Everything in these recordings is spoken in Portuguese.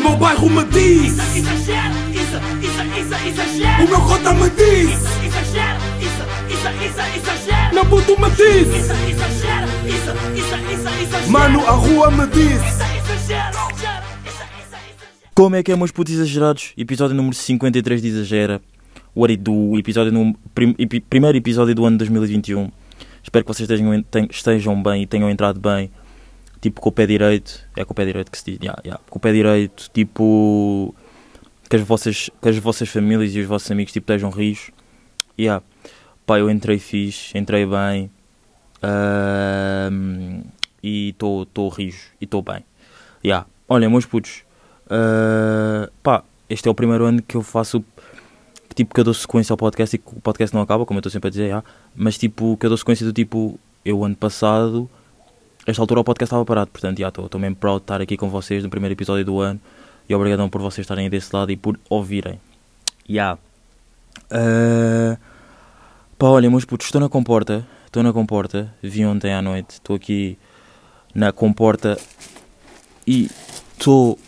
meu bairro me diz Isso, exagero, isso, isso, isso, exagero. O meu cota me diz Isso, exagero, isso, isso, isso, exagero. Meu puto me diz Isso, exagero, isso, isso, isso, exagero. Mano, a rua me diz Isso, exagero. Como é que é, meus putos exagerados? Episódio número 53 de Exagera. What it do? Episódio num- prim- primeiro episódio do ano 2021. Espero que vocês estejam, ten- estejam bem e tenham entrado bem. Tipo, com o pé direito. É com o pé direito que se diz. Yeah, yeah. Com o pé direito, tipo. Que as, vossas, que as vossas famílias e os vossos amigos tipo, estejam rios. Yeah. Pá, eu entrei fixe, entrei bem. Ahm, e estou rijo e estou bem. Yeah. Olha, meus putos. Uh, pá, este é o primeiro ano que eu faço tipo que eu dou sequência ao podcast e que o podcast não acaba, como eu estou sempre a dizer, já, mas tipo que eu dou sequência do tipo, eu ano passado, esta altura o podcast estava parado, portanto já estou mesmo proud de estar aqui com vocês no primeiro episódio do ano e obrigadão por vocês estarem desse lado e por ouvirem. Já. Uh, pá, olha, meus putos, estou na comporta, estou na comporta, vi ontem à noite, estou aqui na comporta e estou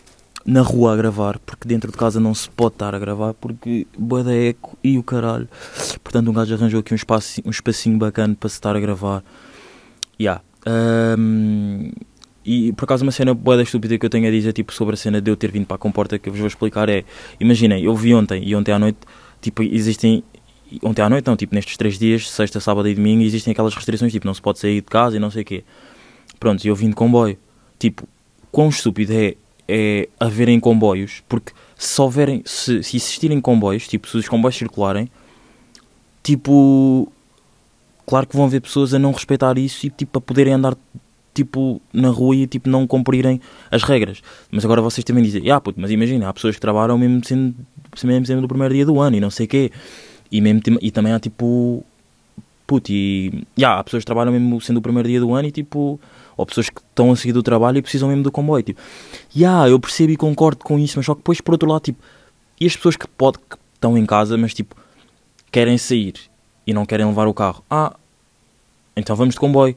na rua a gravar, porque dentro de casa não se pode estar a gravar, porque boa da eco e o caralho. Portanto, um gajo arranjou aqui um, espaço, um espacinho bacana para se estar a gravar. Yeah. Um, e por acaso uma cena boa da estúpida que eu tenho a dizer tipo, sobre a cena de eu ter vindo para a comporta que eu vos vou explicar é, imaginem, eu vi ontem e ontem à noite, tipo, existem ontem à noite não, tipo, nestes três dias, sexta, sábado e domingo, existem aquelas restrições, tipo, não se pode sair de casa e não sei o quê. Pronto, e eu vim de comboio. Tipo, quão estúpido é, é haverem comboios, porque se houverem, se, se existirem comboios, tipo, se os comboios circularem, tipo, claro que vão haver pessoas a não respeitar isso e, tipo, a poderem andar, tipo, na rua e, tipo, não cumprirem as regras. Mas agora vocês também dizem, ah, puto, mas imagina, há pessoas que trabalham mesmo sendo, mesmo sendo do primeiro dia do ano e não sei quê. E, mesmo, e também há, tipo, puto, e, yeah, há pessoas que trabalham mesmo sendo o primeiro dia do ano e, tipo, ou pessoas que estão a seguir do trabalho e precisam mesmo do comboio. Tipo, yeah, eu percebo e concordo com isso, mas só que depois, por outro lado, tipo, e as pessoas que, pode, que estão em casa, mas tipo, querem sair e não querem levar o carro? Ah, então vamos de comboio.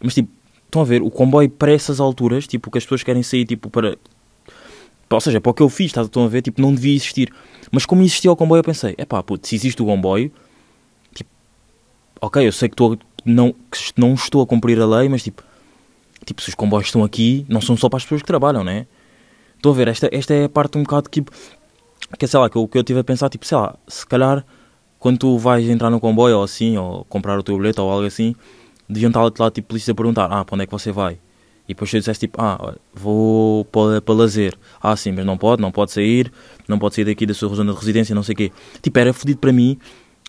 Mas tipo, estão a ver, o comboio para essas alturas, tipo, que as pessoas querem sair, tipo, para. Ou seja, para o que eu fiz, estão a ver, tipo, não devia existir. Mas como existia o comboio, eu pensei, é pá, se existe o comboio, tipo, ok, eu sei que, estou, não, que não estou a cumprir a lei, mas tipo, tipo, se os comboios estão aqui, não são só para as pessoas que trabalham, né? Estou a ver, esta, esta é a parte um bocado que, que sei lá, que eu, que eu tive a pensar, tipo, sei lá, se calhar quando tu vais entrar no comboio ou assim, ou comprar o teu bilhete ou algo assim, deviam estar lá, tipo, polícia a perguntar, ah, para onde é que você vai? E depois tu disseste tipo, ah, vou para, para lazer. Ah, sim, mas não pode, não pode sair, não pode sair daqui da sua zona de residência, não sei o quê. Tipo, era fodido para mim,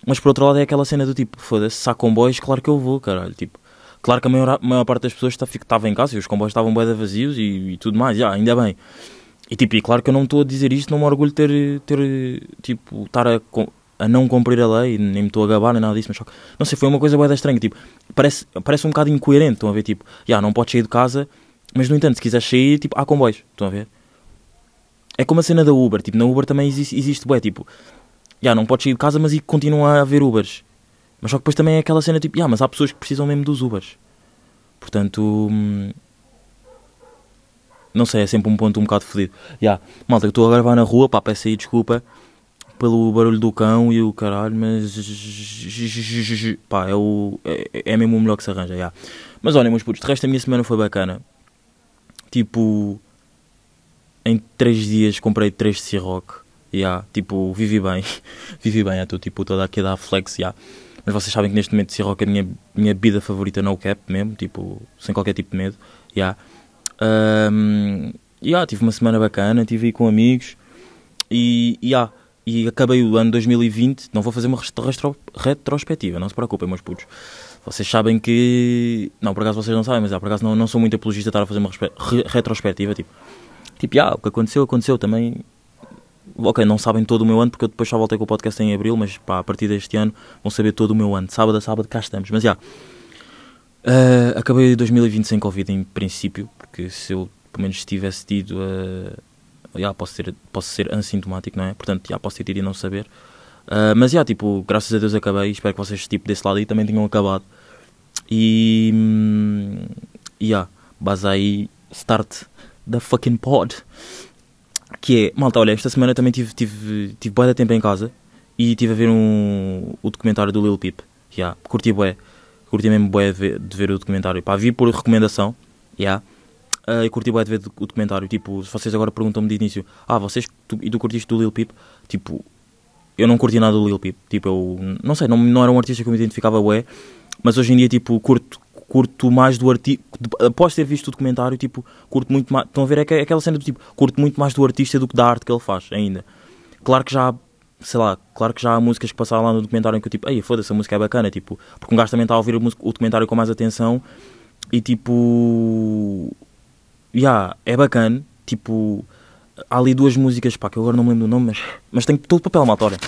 mas por outro lado é aquela cena do tipo, foda-se, se há comboios, claro que eu vou, caralho, tipo. Claro que a maior, maior parte das pessoas estava em casa e os comboios estavam bem vazios e, e, tudo mais, já, ainda bem. E tipo, e claro que eu não estou a dizer isto, não me orgulho de ter, ter tipo, estar a, a não cumprir a lei, nem me estou a gabar nem nada disso, mas só que, não sei, foi uma coisa bem estranha, tipo, parece, parece um bocado incoerente, estão a ver, tipo, já, não podes sair de casa, mas no entanto, se quiseres sair, tipo, há comboios, estão a ver? É como a cena da Uber, tipo, na Uber também existe, existe bué, tipo, já, não podes sair de casa, mas e continua a haver Ubers. Mas só que depois também é aquela cena tipo, ah, mas há pessoas que precisam mesmo dos Ubers. Portanto, hum, não sei, é sempre um ponto um bocado fodido. Já, malta, eu estou a gravar na rua, pá, peço aí desculpa pelo barulho do cão e o caralho, mas pá, é, o, é, é mesmo o melhor que se arranja, já. Mas olha, meus putos, de resto a minha semana foi bacana. Tipo, em 3 dias comprei 3 de Ciroc. Yeah, tipo, vivi bem, vivi bem, estou tipo toda aqui a dar flex, yeah. mas vocês sabem que neste momento Ciroc é a minha, minha bebida favorita no cap mesmo, tipo, sem qualquer tipo de medo, yeah. Um, yeah, tive uma semana bacana, estive aí com amigos e, yeah, e acabei o ano 2020, não vou fazer uma retro, retrospectiva, não se preocupem meus putos, vocês sabem que, não, por acaso vocês não sabem, mas ah, por acaso não, não sou muito apologista de estar a fazer uma re retrospectiva, tipo, tipo, yeah, o que aconteceu, aconteceu também, ok, não sabem todo o meu ano, porque eu depois só voltei com o podcast em abril, mas pá, a partir deste ano vão saber todo o meu ano. Sábado a sábado cá estamos. Mas já, yeah, uh, acabei 2020 sem Covid em princípio, porque se eu pelo menos tivesse tido, uh, yeah, posso, ser, posso ser assintomático, não é? Portanto, já posso ter tido e não saber. Uh, mas já, tipo, graças a Deus acabei. Espero que vocês, tipo, desse lado aí também tenham acabado. E. E yeah, base aí, start da fucking pod Que é, malta, olha, esta semana também tive, tive, tive bué de tempo em casa e estive a ver um, o documentário do Lil Peep. Yeah, curti bué. Curti mesmo bué de ver, de ver o documentário. Pá, vi por recomendação. Yeah. Uh, e curti bué de ver o documentário. Tipo, se vocês agora perguntam-me de início, ah, vocês, tu, e tu curtiste do Lil Peep? Tipo, eu não curti nada do Lil Peep. Tipo, eu, não sei, não, não era um artista que eu me identificava bué. Mas hoje em dia, tipo, curto, curto mais do artista. Após ter visto o documentário, tipo, curto muito mais. Estão a ver? É, que- aquela cena do tipo, curto muito mais do artista do que da arte que ele faz, ainda. Claro que já há, sei lá, claro que já há músicas que passaram lá no documentário em que eu tipo, ei, foda-se, a música é bacana, tipo, porque um gajo também está a ouvir o documentário com mais atenção e tipo. Ya, é bacana, tipo. Há ali duas músicas, pá, que eu agora não me lembro do nome, mas, mas tenho todo papel, malta, olha.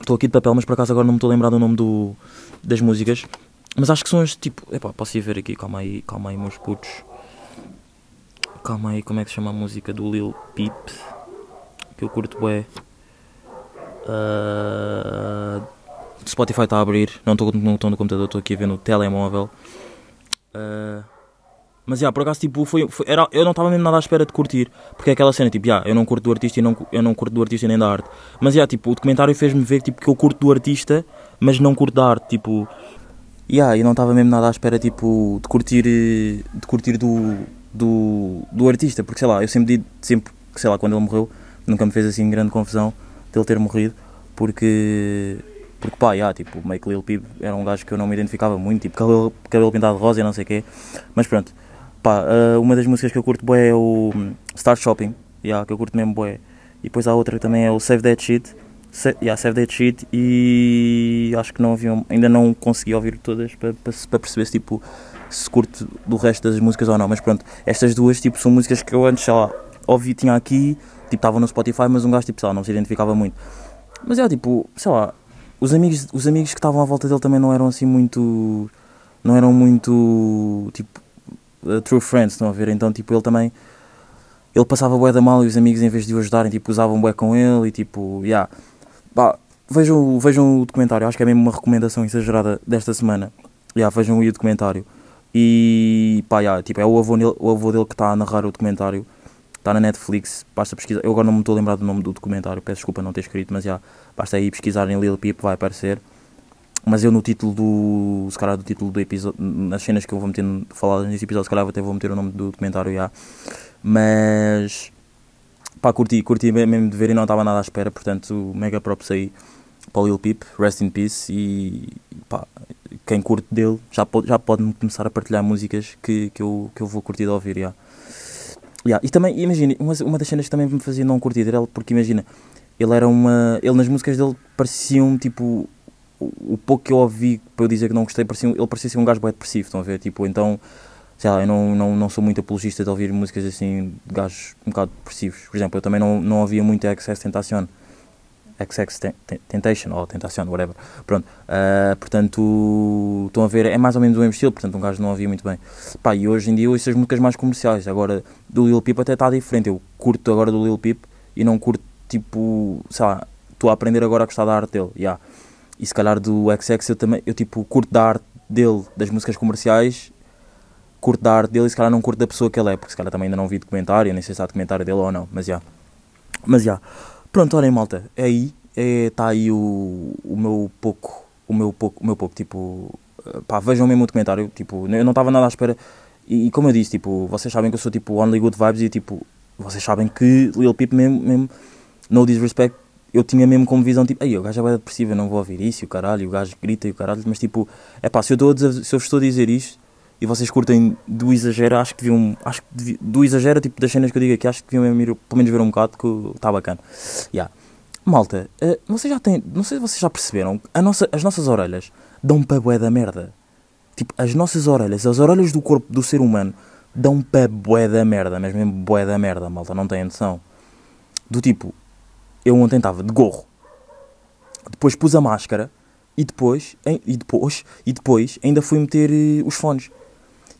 Estou aqui de papel, mas por acaso agora não me estou a lembrar do nome do, das músicas. Mas acho que são as tipo. Epá, posso ir ver aqui, calma aí, calma aí, meus putos. Calma aí, como é que se chama a música do Lil Peep? Que eu curto bué. Ah, Spotify está a abrir, não estou no computador, estou aqui a ver no telemóvel. Ah, mas já, por acaso, tipo, foi, foi- era, eu não estava mesmo nada à espera de curtir. Porque é aquela cena, tipo, já, eu não curto do artista e não, eu não curto do artista nem da arte. Mas já, tipo, o documentário fez-me ver tipo, que eu curto do artista, mas não curto da arte. Tipo, yeah, eu não estava mesmo nada à espera, tipo, de curtir, de curtir do, do, do artista. Porque, sei lá, eu sempre digo, sempre, sei lá, quando ele morreu, nunca me fez assim grande confusão dele ter morrido. Porque, porque pá, yeah, tipo, meio que Lil Peep era um gajo que eu não me identificava muito, tipo, cabelo, cabelo pintado de rosa e não sei o quê. Mas pronto, pá, ah, uma das músicas que eu curto bué é o hum, Start Shopping, yeah, que eu curto mesmo bué. E depois há outra que também é o Save That Shit, Sa yeah, Save That Shit e acho que não havia, ainda não consegui ouvir todas para, para, perceber se tipo se curto do resto das músicas ou não, mas pronto, estas duas tipo são músicas que eu antes, sei lá, ouvi, tinha aqui, tipo, estavam no Spotify, mas um gajo tipo, sei lá, não se identificava muito. Mas é tipo, sei lá, os amigos, os amigos que estavam à volta dele também não eram assim muito. Não eram muito. Tipo. Uh, true friends, estão a ver? Então, tipo, ele também. Ele passava bué da mal e os amigos, em vez de o ajudarem, tipo, usavam bué com ele e tipo, yeah. Vejam, vejam o documentário, acho que é mesmo uma recomendação exagerada desta semana. Yeah, vejam o documentário. E pá, yeah, tipo, é o avô, o avô dele que está a narrar o documentário. Está na Netflix, basta pesquisar. Eu agora não me estou a lembrar do nome do documentário, peço desculpa não ter escrito, mas já, basta aí pesquisar em Lil Peep, vai aparecer. Mas eu no título do. Se calhar do título do episódio. Nas cenas que eu vou meter faladas nesse episódio, se calhar até vou meter o nome do documentário já. Mas. Pá, curti, curti mesmo de ver e não estava nada à espera, portanto, mega props aí para o Lil Peep, rest in peace. E pá, quem curte dele já pode, já pode começar a partilhar músicas que, que, eu, que eu vou curtir de ouvir, já. E também, imagina, uma, uma das cenas que também me fazia não curtir era ele, porque imagina, ele era uma. Ele nas músicas dele pareciam tipo. O, pouco que eu ouvi para eu dizer que não gostei, parecia, ele parecia ser um gajo bem depressivo, estão a ver? Tipo, então, sei lá, eu não, não, não sou muito apologista de ouvir músicas assim de gajos um bocado depressivos. Por exemplo, eu também não, não ouvia muito Excess Tentacion. XX Temptation, ou Tentacion, whatever. Pronto, ah, portanto, estão a ver, é mais ou menos o mesmo estilo, portanto, um gajo não ouvia muito bem. Pá, e hoje em dia ouço as músicas mais comerciais. Agora, do Lil Peep até está diferente. Eu curto agora do Lil Peep e não curto, tipo, sei lá, estou a aprender agora a gostar da arte dele. Yeah. E se calhar do XX eu também, eu tipo, curto da arte dele, das músicas comerciais, curto da arte dele e se calhar não curto da pessoa que ele é, porque se calhar também ainda não vi documentário, nem sei se há documentário dele ou não, mas já. Mas já. Pronto, olhem malta, é aí, está aí o, o meu pouco, o meu pouco, o meu pouco, tipo, eh, pá, vejam mesmo o documentário, tipo, eu não estava nada à espera, e, e como eu disse, tipo, vocês sabem que eu sou tipo only good vibes e tipo, vocês sabem que Lil Peep mesmo, mesmo no disrespect, eu tinha mesmo como visão, tipo, ei, o gajo é depressivo, eu não vou ouvir isso, e o caralho, o gajo grita e o caralho, mas tipo, é pá, se eu, estou se eu estou a dizer isto, e vocês curtem do exagero, acho que deviam, acho que do exagero, tipo, das cenas que eu digo aqui, acho que deviam ir, pelo menos ver um bocado, que está bacana. Yeah. Malta, eh, vocês já têm, não sei se vocês já perceberam, a nossa, as nossas orelhas dão para bué da merda. Tipo, as nossas orelhas, as orelhas do corpo do ser humano dão para bué da merda, mas mesmo bué da merda, malta, não têm noção. Do tipo, eu ontem estava de gorro, depois pus a máscara e depois, e depois, e depois ainda fui meter eh, os fones.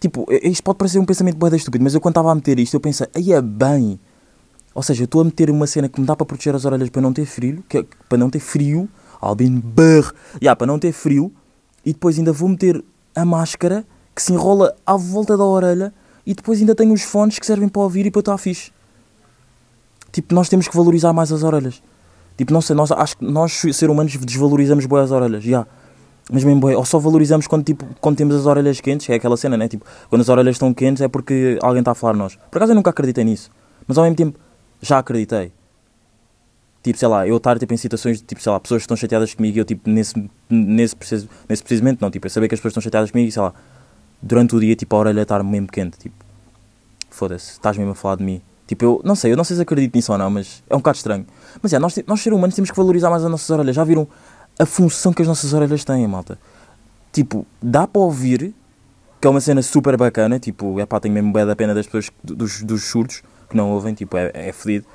Tipo, isto pode parecer um pensamento bué da estúpido, mas eu quando estava a meter isto eu pensei, aí é bem. Ou seja, eu estou a meter uma cena que me dá para proteger as orelhas para não ter frio, que, é- para não ter frio, Albin Burr, yeah, para não ter frio, e depois ainda vou meter a máscara que se enrola à volta da orelha e depois ainda tenho os fones que servem para ouvir e para estar fixe. Tipo, nós temos que valorizar mais as orelhas. Tipo, não sei, nós, acho que nós, ser humanos, desvalorizamos boas as orelhas, já. Mas mesmo bué, ou só valorizamos quando, tipo, quando temos as orelhas quentes, é aquela cena, né? Tipo, quando as orelhas estão quentes é porque alguém está a falar nós. Por acaso eu nunca acreditei nisso, mas ao mesmo tempo já acreditei. Tipo, sei lá, eu estar tipo, em situações de, tipo, sei lá, pessoas que estão chateadas comigo e eu, tipo, nesse, nesse, preciso, nesse precisamente, não, tipo, eu saber que as pessoas estão chateadas comigo e, sei lá, durante o dia, tipo, a orelha estar mesmo quente, tipo, foda-se, estás mesmo a falar de mim. Tipo, eu não sei, eu não sei se acredito nisso ou não, mas é um bocado estranho. Mas é, nós, nós seres humanos temos que valorizar mais as nossas orelhas. Já viram a função que as nossas orelhas têm, malta? Tipo, dá para ouvir, que é uma cena super bacana, tipo, é pá, tenho mesmo bem da pena das pessoas, dos, dos surdos, que não ouvem, tipo, é, é fedido.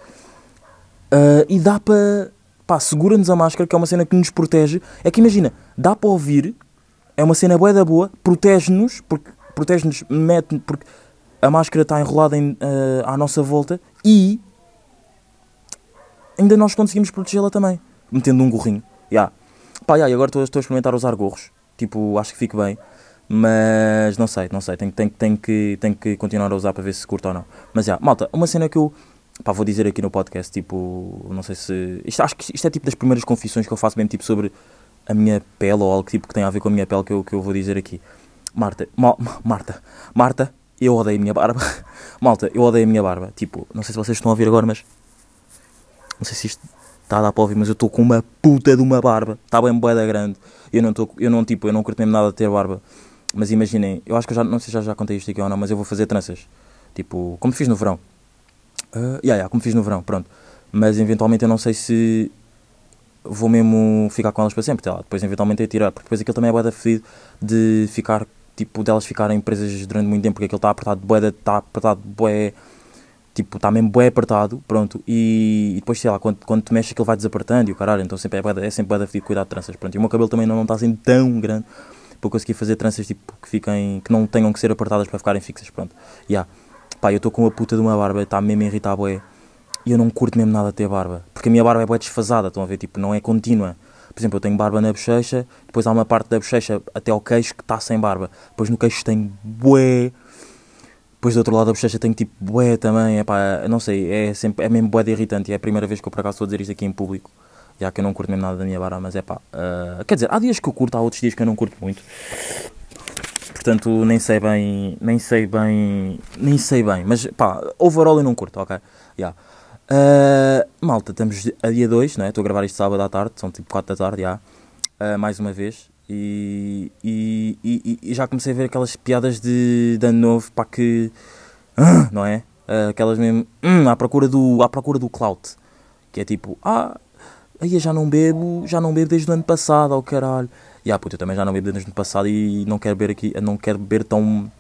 Uh, e dá para, pá, segura-nos a máscara, que é uma cena que nos protege. É que imagina, dá para ouvir, é uma cena bué da boa, protege-nos, porque protege-nos, mete porque a máscara está enrolada em, uh, à nossa volta e ainda nós conseguimos protegê-la também, metendo um gorrinho. Yeah. Pá, yeah, e agora estou, a experimentar usar gorros, tipo, acho que fico bem, mas não sei, não sei, tenho, tenho, tenho, que, tenho que continuar a usar para ver se curto ou não. Mas já, yeah, malta, uma cena que eu pá, vou dizer aqui no podcast, tipo, não sei se. Isto, acho que isto é tipo das primeiras confissões que eu faço mesmo, tipo, sobre a minha pele ou algo tipo que tem a ver com a minha pele que eu, que eu vou dizer aqui. Marta, Ma, Marta, Marta, eu odeio a minha barba. Malta, eu odeio a minha barba. Tipo, não sei se vocês estão a ouvir agora, mas. Não sei se isto está a dar para ouvir, mas eu estou com uma puta de uma barba. Está bem boeda grande. Eu não estou, eu não, tipo, eu não curto mesmo nada de ter barba. Mas imaginem, eu acho que eu já, não sei se já, já contei isto aqui ou não, mas eu vou fazer tranças. Tipo, como fiz no verão. Uh, yeah, yeah, como fiz no verão, pronto. Mas eventualmente eu não sei se vou mesmo ficar com elas para sempre. Tá? Depois eventualmente eu tirar, porque depois aquilo também é boeda fedido de ficar tipo, delas ficarem presas durante muito tempo, porque aquilo está apertado, bué, está apertado, bué, tipo, está mesmo bué apertado, pronto, e, e, depois, sei lá, quando, quando te mexes aquilo vai desapertando e o caralho, então sempre é, bué, é sempre bué de cuidar de tranças, pronto, e o meu cabelo também não está assim tão grande para conseguir fazer tranças, tipo, que fiquem, que não tenham que ser apertadas para ficarem fixas, pronto, e yeah. pá, eu estou com a puta de uma barba, está mesmo a irritar bué, e eu não curto mesmo nada ter barba, porque a minha barba é bué desfasada, estão a ver, tipo, não é contínua, por exemplo, eu tenho barba na bochecha, depois há uma parte da bochecha até ao queixo que está sem barba. Depois no queixo tenho bué. Depois do outro lado da bochecha tenho tipo bué também. É pá, não sei, é, sempre, é mesmo bué de irritante. É a primeira vez que eu por acaso estou a dizer isto aqui em público. Já que eu não curto mesmo nada da minha barba, mas é pá. Uh, quer dizer, há dias que eu curto, há outros dias que eu não curto muito. Portanto, nem sei bem, nem sei bem, nem sei bem, mas pá, overall eu não curto, ok? Yeah. Uh, malta, estamos a dia 2, não é? Estou a gravar isto sábado à tarde, são tipo 4 da tarde, já. Uh, mais uma vez. E, e, e, e, já comecei a ver aquelas piadas de, de ano novo, para que. Uh, não é? Aquelas mesmo. Hum, à, procura do, à procura do clout. Que é tipo, ah, aí já não bebo, já não bebo desde o ano passado, ao oh, caralho. E ah, puto, eu também já não bebo desde o ano passado e não quero beber aqui, não quero beber tão.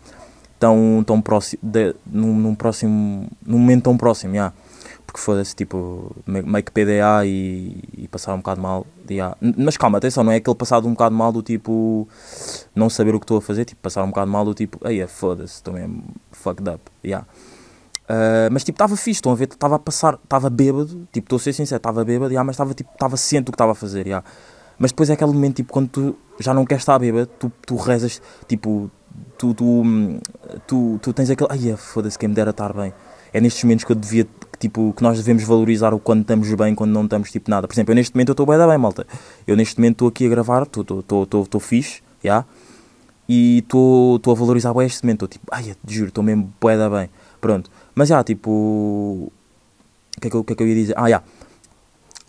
tão, tão próximo. De, num, num próximo. num momento tão próximo, já. Yeah porque foda-se, tipo, meio que PDA e, e passar um bocado mal. Yeah. Mas calma, atenção, não é aquele passado um bocado mal do tipo, não saber o que estou a fazer, tipo, passar um bocado mal do tipo, aí é foda-se, estou mesmo fucked up. Yeah. Uh, mas tipo, estava fixe, estão a ver, estava a passar, estava bêbado, tipo, estou a ser sincero, estava bêbado, yeah, mas estava tipo, estava ciente do que estava a fazer. Yeah. Mas depois é aquele momento, tipo, quando tu já não queres estar bêbado, tu, tu rezas, tipo, tu, tu, tu, tu tens aquele, ai é foda-se, quem me dera estar bem. É nestes momentos que eu devia tipo, que nós devemos valorizar o quando estamos bem, quando não estamos tipo nada. Por exemplo, eu neste momento estou bem bem, malta. Eu neste momento estou aqui a gravar, estou fixe, já. Yeah? E estou a valorizar bem este momento. Estou tipo, ai, juro, estou mesmo bem bem. Pronto. Mas já, yeah, tipo. O que, é que, que é que eu ia dizer? Ah, já. Yeah.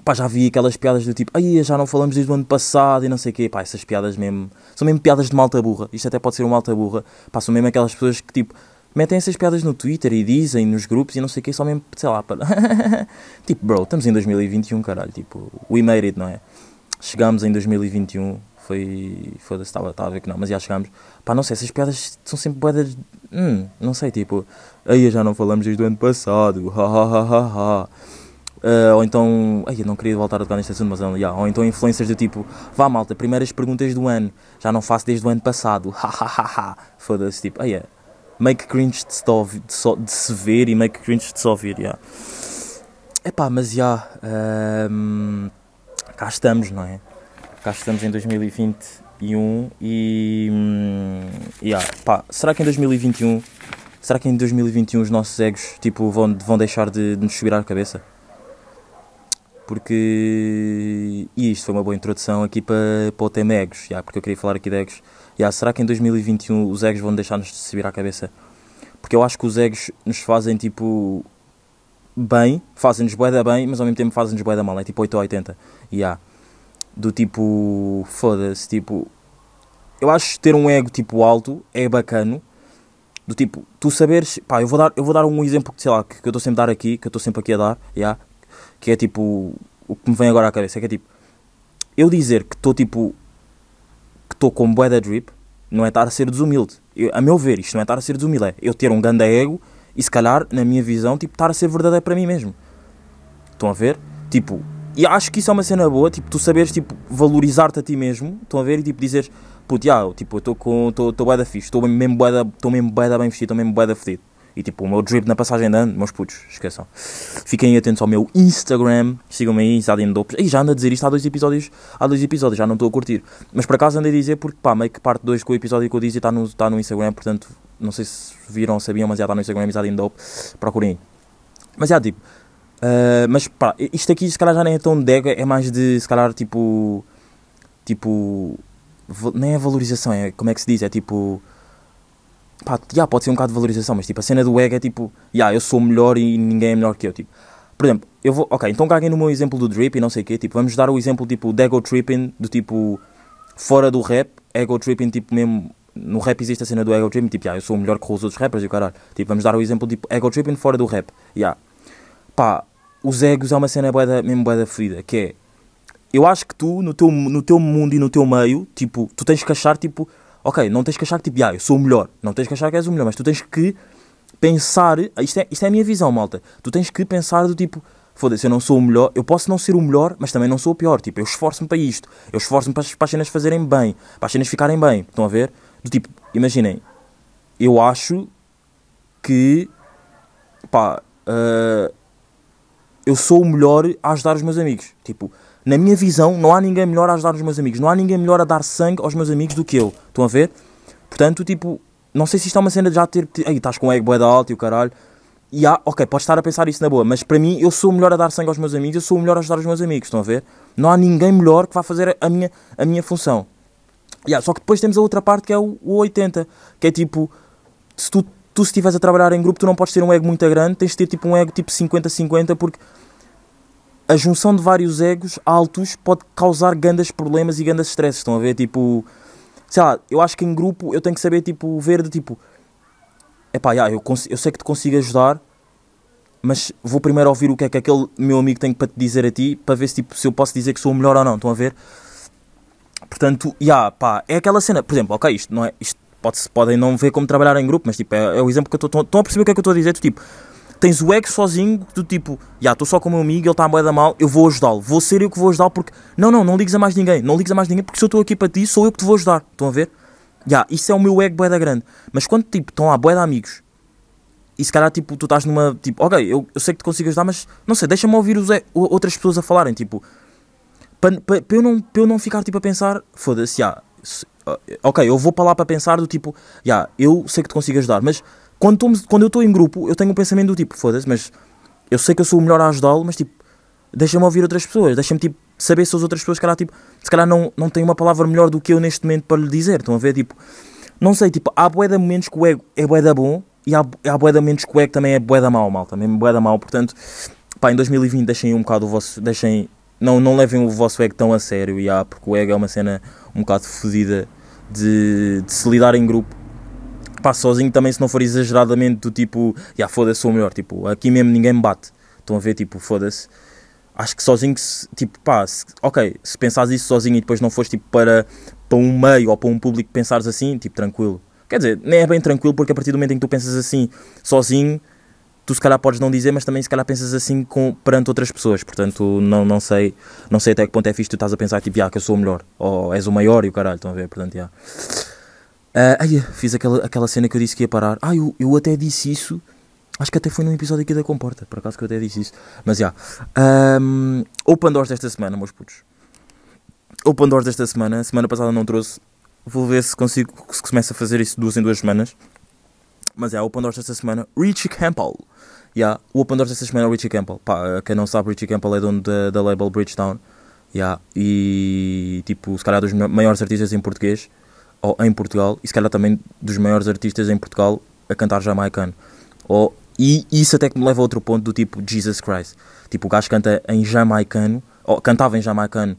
Pá, já vi aquelas piadas do tipo, ai, já não falamos desde o ano passado e não sei o quê. Pá, essas piadas mesmo. São mesmo piadas de malta burra. Isto até pode ser uma malta burra. Pá, são mesmo aquelas pessoas que tipo metem essas piadas no Twitter e dizem nos grupos e não sei o que, só mesmo, sei lá, para. tipo, bro, estamos em 2021, caralho, tipo, we made it, não é? Chegámos em 2021, foi. Foda-se, estava a ver que não, mas já chegámos. Pá, não sei, essas piadas são sempre boedas. Hum, não sei, tipo, aí já não falamos desde o ano passado, ha ha ha ha ha. Uh, ou então, ai, eu não queria voltar a tocar neste assunto, mas yeah, ou então influências do tipo, vá malta, primeiras perguntas do ano, já não faço desde o ano passado, ha ha ha ha. Foda-se, tipo, aí é make cringe de, de, de, se ver e make cringe de só ouvir, yeah. Epá, mas já, um, cá estamos, não é? Cá estamos em 2021 e, um, yeah, pá, será que em 2021, será que em 2021 os nossos egos, tipo, vão, vão deixar de, de nos subir à cabeça? porque. E isto foi uma boa introdução aqui para, para o tema egos, já, porque eu queria falar aqui de egos. Já, será que em 2021 os egos vão deixar-nos de subir à cabeça? Porque eu acho que os egos nos fazem tipo. bem, fazem-nos boeda bem, mas ao mesmo tempo fazem-nos boeda mal, é tipo 8 ou 80. Já. Do tipo. foda-se, tipo. Eu acho ter um ego tipo alto é bacano. Do tipo, tu saberes. Pá, eu vou dar, eu vou dar um exemplo que sei lá, que, que eu estou sempre a dar aqui, que eu estou sempre aqui a dar, já, que é tipo. O que me vem agora à cabeça, que é tipo. Eu dizer que estou tipo. Estou com boeda drip, não é estar a ser desumilde. Eu- a meu ver, isto não é estar a ser desumilde, é eu ter um ganda ego e se calhar, na minha visão, tipo, estar a ser verdadeiro para mim mesmo. Estão a ver? Tipo, e acho que isso é uma cena boa, tipo, tu saberes, tipo, valorizar-te a ti mesmo, estão a ver? E tipo, dizeres, já, eu, tipo, eu estou com, estou bué da fixe, bué da, estou mesmo bué da bem vestido, estou mesmo bué da fedido. E tipo, o meu drip na passagem ano, meus putos, esqueçam. Fiquem atentos ao meu Instagram, sigam-me aí, Zadin Dopes. Ih, já ando a dizer isto há dois episódios, há dois episódios, já não estou a curtir. Mas por acaso andei a dizer porque, pá, meio que parte 2 com o episódio que eu disse está no, está no Instagram, portanto, não sei se viram ou sabiam, mas já está no Instagram, Zadin Dope, procurem. Mas já, tipo, Uh, mas pá, isto aqui se calhar já nem é tão de ego, é mais de se calhar tipo. Tipo. Nem é valorização, é como é que se diz? É tipo. Pá, já pode ser um bocado de valorização, mas tipo a cena do ego é tipo. Já, eu sou melhor e ninguém é melhor que eu. Tipo, por exemplo, eu vou. Ok, então caguem no meu exemplo do drip e não sei o quê. Tipo, vamos dar o exemplo tipo de ego tripping, do tipo. Fora do rap, ego tripping, tipo mesmo. No rap existe a cena do ego tripping, tipo, já, eu sou melhor que os outros rappers e o caralho. Tipo, vamos dar o exemplo tipo ego tripping fora do rap. Já pá, os egos é uma cena bué mesmo bué da ferida, que é, eu acho que tu, no teu, no teu mundo e no teu meio, tipo, tu tens que achar, tipo, ok, não tens que achar que, tipo, ah, eu sou o melhor, não tens que achar que és o melhor, mas tu tens que pensar, isto é, isto é a minha visão, malta, tu tens que pensar do tipo, foda-se, eu não sou o melhor, eu posso não ser o melhor, mas também não sou o pior, tipo, eu esforço-me para isto, eu esforço-me para, para as cenas fazerem bem, para as cenas ficarem bem, estão a ver? Do tipo, imaginem, eu acho que, pá, ah, eu sou o melhor a ajudar os meus amigos. Tipo, na minha visão, não há ninguém melhor a ajudar os meus amigos. Não há ninguém melhor a dar sangue aos meus amigos do que eu. Estão a ver? Portanto, tipo, não sei se isto é uma cena de já ter. Ei, estás com o ego da alto e o caralho. E há, ok, podes estar a pensar isso na boa, mas para mim, eu sou o melhor a dar sangue aos meus amigos, eu sou o melhor a ajudar os meus amigos. Estão a ver? Não há ninguém melhor que vá fazer a minha, a minha função. Yeah, só que depois temos a outra parte que é o, o 80, que é tipo, se tu, tu estiveres a trabalhar em grupo, tu não podes ter um ego muito grande, tens de ter tipo um ego tipo 50-50, porque a junção de vários egos altos pode causar grandes problemas e grandes stresses, estão a ver? Tipo, sei lá, eu acho que em grupo eu tenho que saber, tipo, ver de tipo, epá, yeah, eu, eu sei que te consigo ajudar, mas vou primeiro ouvir o que é que aquele meu amigo tem para te dizer a ti, para ver se, tipo, se eu posso dizer que sou o melhor ou não, estão a ver? Portanto, yeah, pá, é aquela cena, por exemplo, ok, isto não é, isto pode podem não ver como trabalhar em grupo, mas tipo, é, é o exemplo que eu estou, estão a perceber o que é que eu estou a dizer, tipo, tens o ego sozinho, do tipo, já, estou só com o meu amigo, ele está a moeda mal, eu vou ajudá-lo, vou ser eu que vou ajudá-lo, porque, não, não, não ligues a mais ninguém, não ligues a mais ninguém, porque se eu estou aqui para ti, sou eu que te vou ajudar, estão a ver? Já, isso é o meu ego boeda grande, mas quando, tipo, estão lá boeda amigos, e se calhar, tipo, tu estás numa, tipo, ok, eu, eu sei que te consigo ajudar, mas, não sei, deixa-me ouvir os, e- o- outras pessoas a falarem, tipo, para pa, pa eu, não, pa eu não ficar, tipo, a pensar, foda-se, já, se- ok, eu vou para lá para pensar do tipo, já, eu sei que te consigo ajudar, mas quando, quando eu estou em grupo, eu tenho um pensamento do tipo, foda-se, mas eu sei que eu sou o melhor a ajudá-lo, mas tipo, deixa-me ouvir outras pessoas, deixa-me tipo, saber se as outras pessoas, calhar, tipo, se calhar não, não têm uma palavra melhor do que eu neste momento para lhe dizer, estão a ver, tipo, não sei, tipo, há bué de momentos que o ego é bué da bom e há, há bué momentos que o ego também é bué da mau, malta, mesmo bué da portanto, pá, em 2020 deixem um bocado o vosso, deixem, não, não levem o vosso ego tão a sério, e há, porque o ego é uma cena um bocado fodida de, de se lidar em grupo, pá, sozinho também se não for exageradamente do tipo, já foda-se sou o melhor, tipo, aqui mesmo ninguém me bate, estão a ver, tipo, foda-se, acho que sozinho, se, tipo, pá, se- ok, se pensares isso sozinho e depois não fores, tipo, para, para um meio ou para um público pensares assim, tipo, tranquilo, quer dizer, nem é bem tranquilo porque a partir do momento em que tu pensas assim, sozinho, tu se calhar podes não dizer, mas também se calhar pensas assim com, perante outras pessoas, portanto, não, não sei, não sei até que ponto é fixe tu estás a pensar, tipo, já, que eu sou o melhor, ou és o maior e o caralho, estão a ver, portanto, já. Ah, ai, fiz aquela, aquela cena que eu disse que ia parar. Ah, eu, eu até disse isso. Acho que até foi num episódio aqui da Comporta, por acaso que eu até disse isso. Mas já. Ahm, Open Doors desta semana, meus putos. Open Doors desta semana. Semana passada não trouxe. Vou ver se consigo, se começo a fazer isso duas em duas semanas. Mas é, Open Doors desta semana. Richie Campbell. Yeah, o Open Doors esta semana é Richie Campbell. Pá, quem não sabe, Richie Campbell é dono da, da label Bridgetown. Yeah, e tipo, se calhar dos ma- maiores artistas em português, ou em Portugal, e se calhar também dos maiores artistas em Portugal a cantar jamaicano. Ou, e isso até que me leva a outro ponto do tipo Jesus Christ. Tipo, o gajo canta em jamaicano, ou cantava em jamaicano.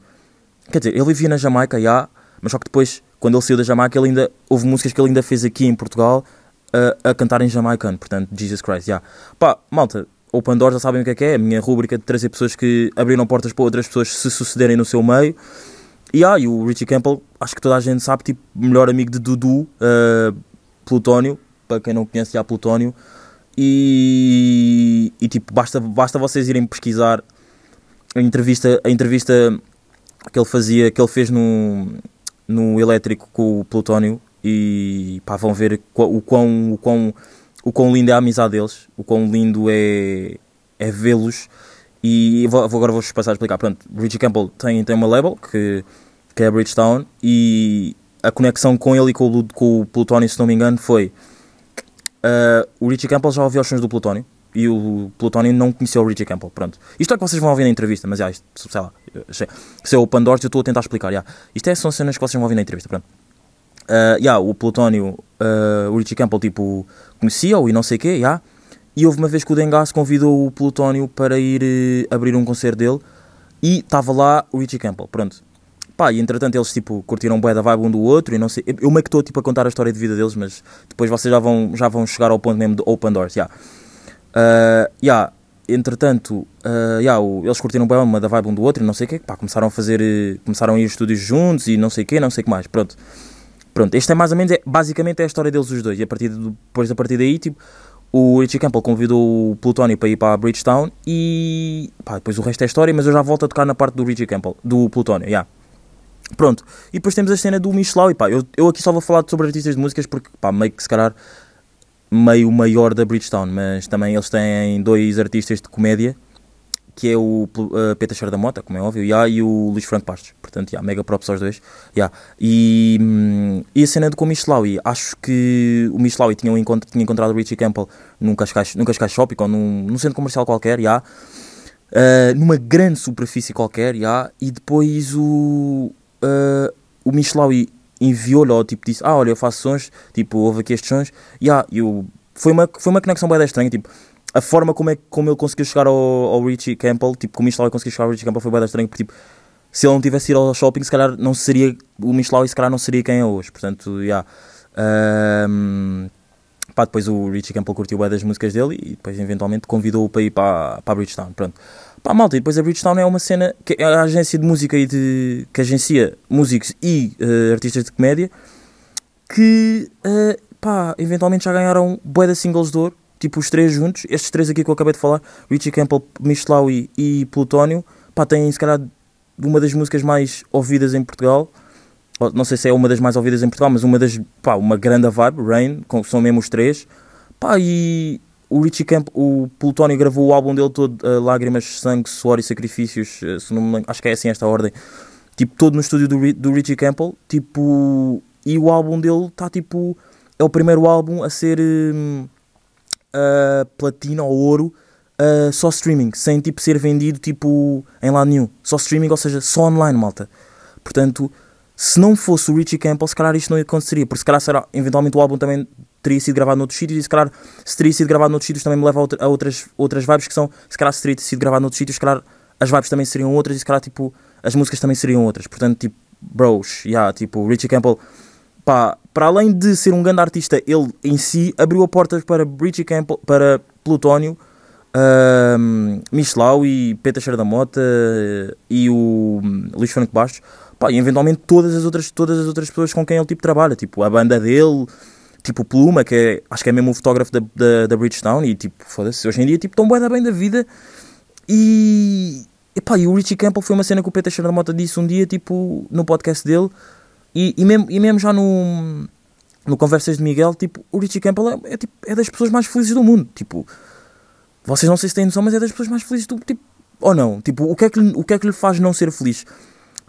Quer dizer, ele vivia na Jamaica, já, mas só que depois, quando ele saiu da Jamaica, ele ainda, houve músicas que ele ainda fez aqui em Portugal a, a cantar em jamaicano. Portanto, Jesus Christ, já. Pá, malta, Open Doors já sabem o que é que é. A minha rúbrica de trazer pessoas que abriram portas para outras pessoas se sucederem no seu meio. E, ah, e o Richie Campbell, acho que toda a gente sabe, tipo, melhor amigo de Dudu, uh, Plutónio, para quem não conhece já Plutónio. E, e tipo, basta, basta vocês irem pesquisar a entrevista, a entrevista que ele fazia, que ele fez no, no elétrico com o Plutónio e pá, vão ver o quão, o, quão, o quão lindo é a amizade deles, o quão lindo é, é vê-los e vou- agora vou-vos passar a explicar. Pronto, Richie Campbell tem, tem uma label que, que é a Bridgetown e a conexão com ele e com o, com o Plutónio, se não me engano, foi Uh, o Richie Campbell já ouviu os sons do Plutónio e o Plutónio não conheceu o Richie Campbell. Pronto. Isto é que vocês vão ouvir na entrevista, mas já, isto, sei lá, se é o Pandora, eu estou a tentar explicar. já. Isto é, são cenas que vocês vão ouvir na entrevista. Pronto. Uh, já, o Plutónio, uh, o Richie Campbell, tipo, conhecia-o e não sei o quê, já. E houve uma vez que o Dengas convidou o Plutónio para ir eh, abrir um concerto dele e estava lá o Richie Campbell. Pronto. Pá, e entretanto eles tipo curtiram bué da vibe um do outro e não sei. Eu meio que estou tipo a contar a história de vida deles, mas depois vocês já vão, já vão chegar ao ponto mesmo de Open Doors, já. Uh, yeah. Entretanto, uh, yeah, o- eles curtiram bem uma da vibe um do outro e não sei o quê, pá, começaram a fazer, começaram a ir estúdios juntos e não sei o não sei o que mais, pronto. Pronto, este é mais ou menos, é, basicamente é a história deles os dois e a partir de, depois a partir daí, tipo, o Richie Campbell convidou o Plutónio para ir para a Bridgetown e, pá, depois o resto é história, mas eu já volto a tocar na parte do Richie Campbell, do Plutónio, yeah. Pronto, e depois temos a cena do Michelau e pá, eu, eu aqui só vou falar sobre artistas de músicas porque, pá, meio que se calhar meio maior da Bridgetown, mas também eles têm dois artistas de comédia, que é o uh, Peter Cheira da Mota, como é óbvio, yeah, e o Luís Franco Bastos. Portanto, yeah, mega props aos dois. Yeah. E, hum, e a cena do com o acho que o Michelawi tinha, um encontro, tinha encontrado o Richie Campbell num Cascais, num Cascais Shopping ou num, num centro comercial qualquer, yeah, uh, numa grande superfície qualquer, yeah, e depois o, uh, o Michelawi enviou-lhe, ou tipo disse, ah, olha, eu faço sons, tipo, houve aqui estes sons, e o, foi, uma, foi uma conexão bem estranha, tipo, a forma como, é, como ele conseguiu chegar ao, ao Richie Campbell, tipo, como o Michelawi conseguiu chegar ao Richie Campbell foi bem estranho, porque tipo, se ele não tivesse ido ao shopping, se calhar não seria, o Michelawi se calhar não seria quem é hoje, portanto, yeah. Um, pá, depois o Richie Campbell curtiu bem das músicas dele e depois eventualmente convidou-o para ir para, para a Bridgetown, pronto. Pá, malta, e depois a Bridgetown é uma cena, que é a agência de música e de, que agencia músicos e uh, artistas de comédia, que, uh, pá, eventualmente já ganharam bué de singles de ouro, tipo os três juntos, estes três aqui que eu acabei de falar, Richie Campbell, Michelawi e Plutónio, pá, têm se calhar uma das músicas mais ouvidas em Portugal, não sei se é uma das mais ouvidas em Portugal, mas uma das, pá, uma grande vibe, Rain, com, são mesmo os três, pá, e o Richie Campbell, o Plutónio gravou o álbum dele todo, uh, Lágrimas, Sangue, Suor e Sacrifícios, uh, se não me acho que é assim esta ordem, tipo, todo no estúdio do, do Richie Campbell, tipo, e o álbum dele está tipo, é o primeiro álbum a ser uh, platina ou ouro uh, só streaming, sem tipo ser vendido tipo em lado nenhum, só streaming, ou seja, só online, malta. Portanto, se não fosse o Richie Campbell, se calhar isto não aconteceria, porque se calhar será, eventualmente o álbum também teria sido gravado noutros sítios e se calhar se teria sido gravado noutros sítios também me leva a, outra- a outras, outras vibes que são, se calhar se teria sido gravado noutros sítios, se calhar as vibes também seriam outras e se calhar tipo as músicas também seriam outras. Portanto, tipo, bros, yeah, tipo, Richie Campbell, pá, para além de ser um grande artista, ele em si abriu a porta para Richie Campbell, para Plutónio, um, Michelau e Peter Cheira da Mota eh, e o hum, Luís Franco Bastos, pá, e eventualmente todas as outras, todas as outras pessoas com quem ele tipo trabalha, tipo a banda dele, tipo Pluma, que é, acho que é mesmo o fotógrafo da, da, da Bridgetown, e tipo, foda-se, hoje em dia tipo, tão bué bem da vida, e, epá, e o Richie Campbell foi uma cena que o Peter da Mota disse um dia, tipo, no podcast dele, e, e, mesmo, e mesmo já no, no Conversas de Miguel, tipo, o Richie Campbell é, é, tipo, é das pessoas mais felizes do mundo, tipo, vocês não sei se têm noção, mas é das pessoas mais felizes do tipo, ou não, tipo, o que é que, o que é que lhe faz não ser feliz?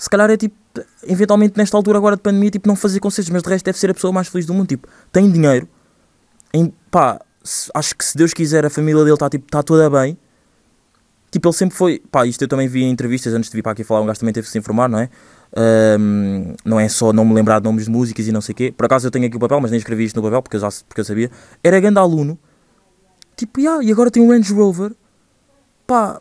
Se calhar é tipo, eventualmente nesta altura agora de pandemia, tipo, não fazer concertos, mas de resto deve ser a pessoa mais feliz do mundo, tipo, tem dinheiro, em, pá, se- acho que se Deus quiser, a família dele está tipo, tá toda bem. Tipo, ele sempre foi. Pá, isto eu também vi em entrevistas antes de vir para aqui falar. Um gajo também teve que se informar, não é? Ahm, não é só não me lembrar de nomes de músicas e não sei o quê. Por acaso eu tenho aqui o papel, mas nem escrevi isto no papel porque eu, já, porque eu sabia. Era grande aluno. Tipo, yeah, e agora tem um Range Rover. Pá,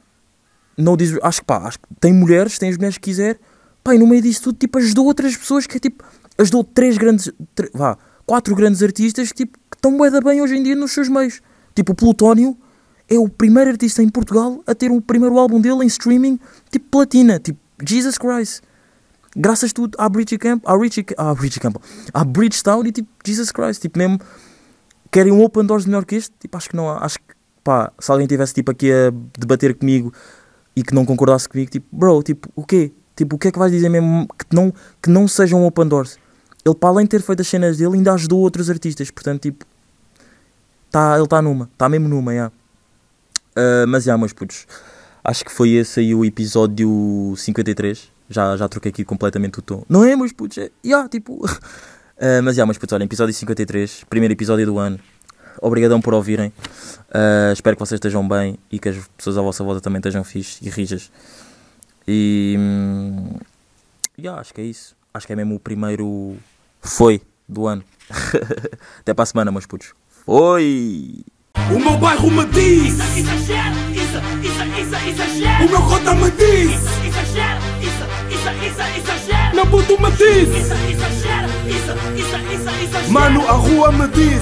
não diz, acho que pá, acho que tem mulheres, tem as mulheres que quiser. Pá, e no meio disso tudo, tipo, ajudou outras pessoas que tipo, ajudou três grandes, tre- vá, quatro grandes artistas que tipo, que estão bué da bem hoje em dia nos seus meios. Tipo, o Plutónio é o primeiro artista em Portugal a ter o primeiro álbum dele em streaming, tipo, platina, tipo, Jesus Christ. Graças tudo à Richie Camp, à Richie, à Richie Camp, à Bridgestone e tipo, Jesus Christ, tipo, mesmo querem um Open Doors melhor que este? Tipo, acho que não. Acho que, pá, se alguém tivesse tipo aqui a debater comigo e que não concordasse comigo, tipo, bro, tipo, o quê? Tipo, o que é que vais dizer mesmo que não, que não seja um Open Doors? Ele, para além de ter feito as cenas dele, ainda ajudou outros artistas, portanto, tipo, tá, ele está numa, está mesmo numa, já. Ah, mas já, meus putos, acho que foi esse aí o episódio 53. Já, já troquei aqui completamente o tom. Não é, meus putos? É, já, tipo. Ah, mas já, meus putos, olha, episódio 53, primeiro episódio do ano. Obrigadão por ouvirem. Ah, espero que vocês estejam bem e que as pessoas à vossa volta também estejam fixe e rijas. E. hum, já, acho que é isso. Acho que é mesmo o primeiro. Foi do ano. Até para a semana, meus putos. Foi! O meu bairro me diz, Exagero, isso, isso, isso, exagero. o meu cota me diz, Exagero, isso, isso, isso, exagero. meu puto me diz, Isso, exagero, isso, isso, isso, exagero. mano, a rua me diz.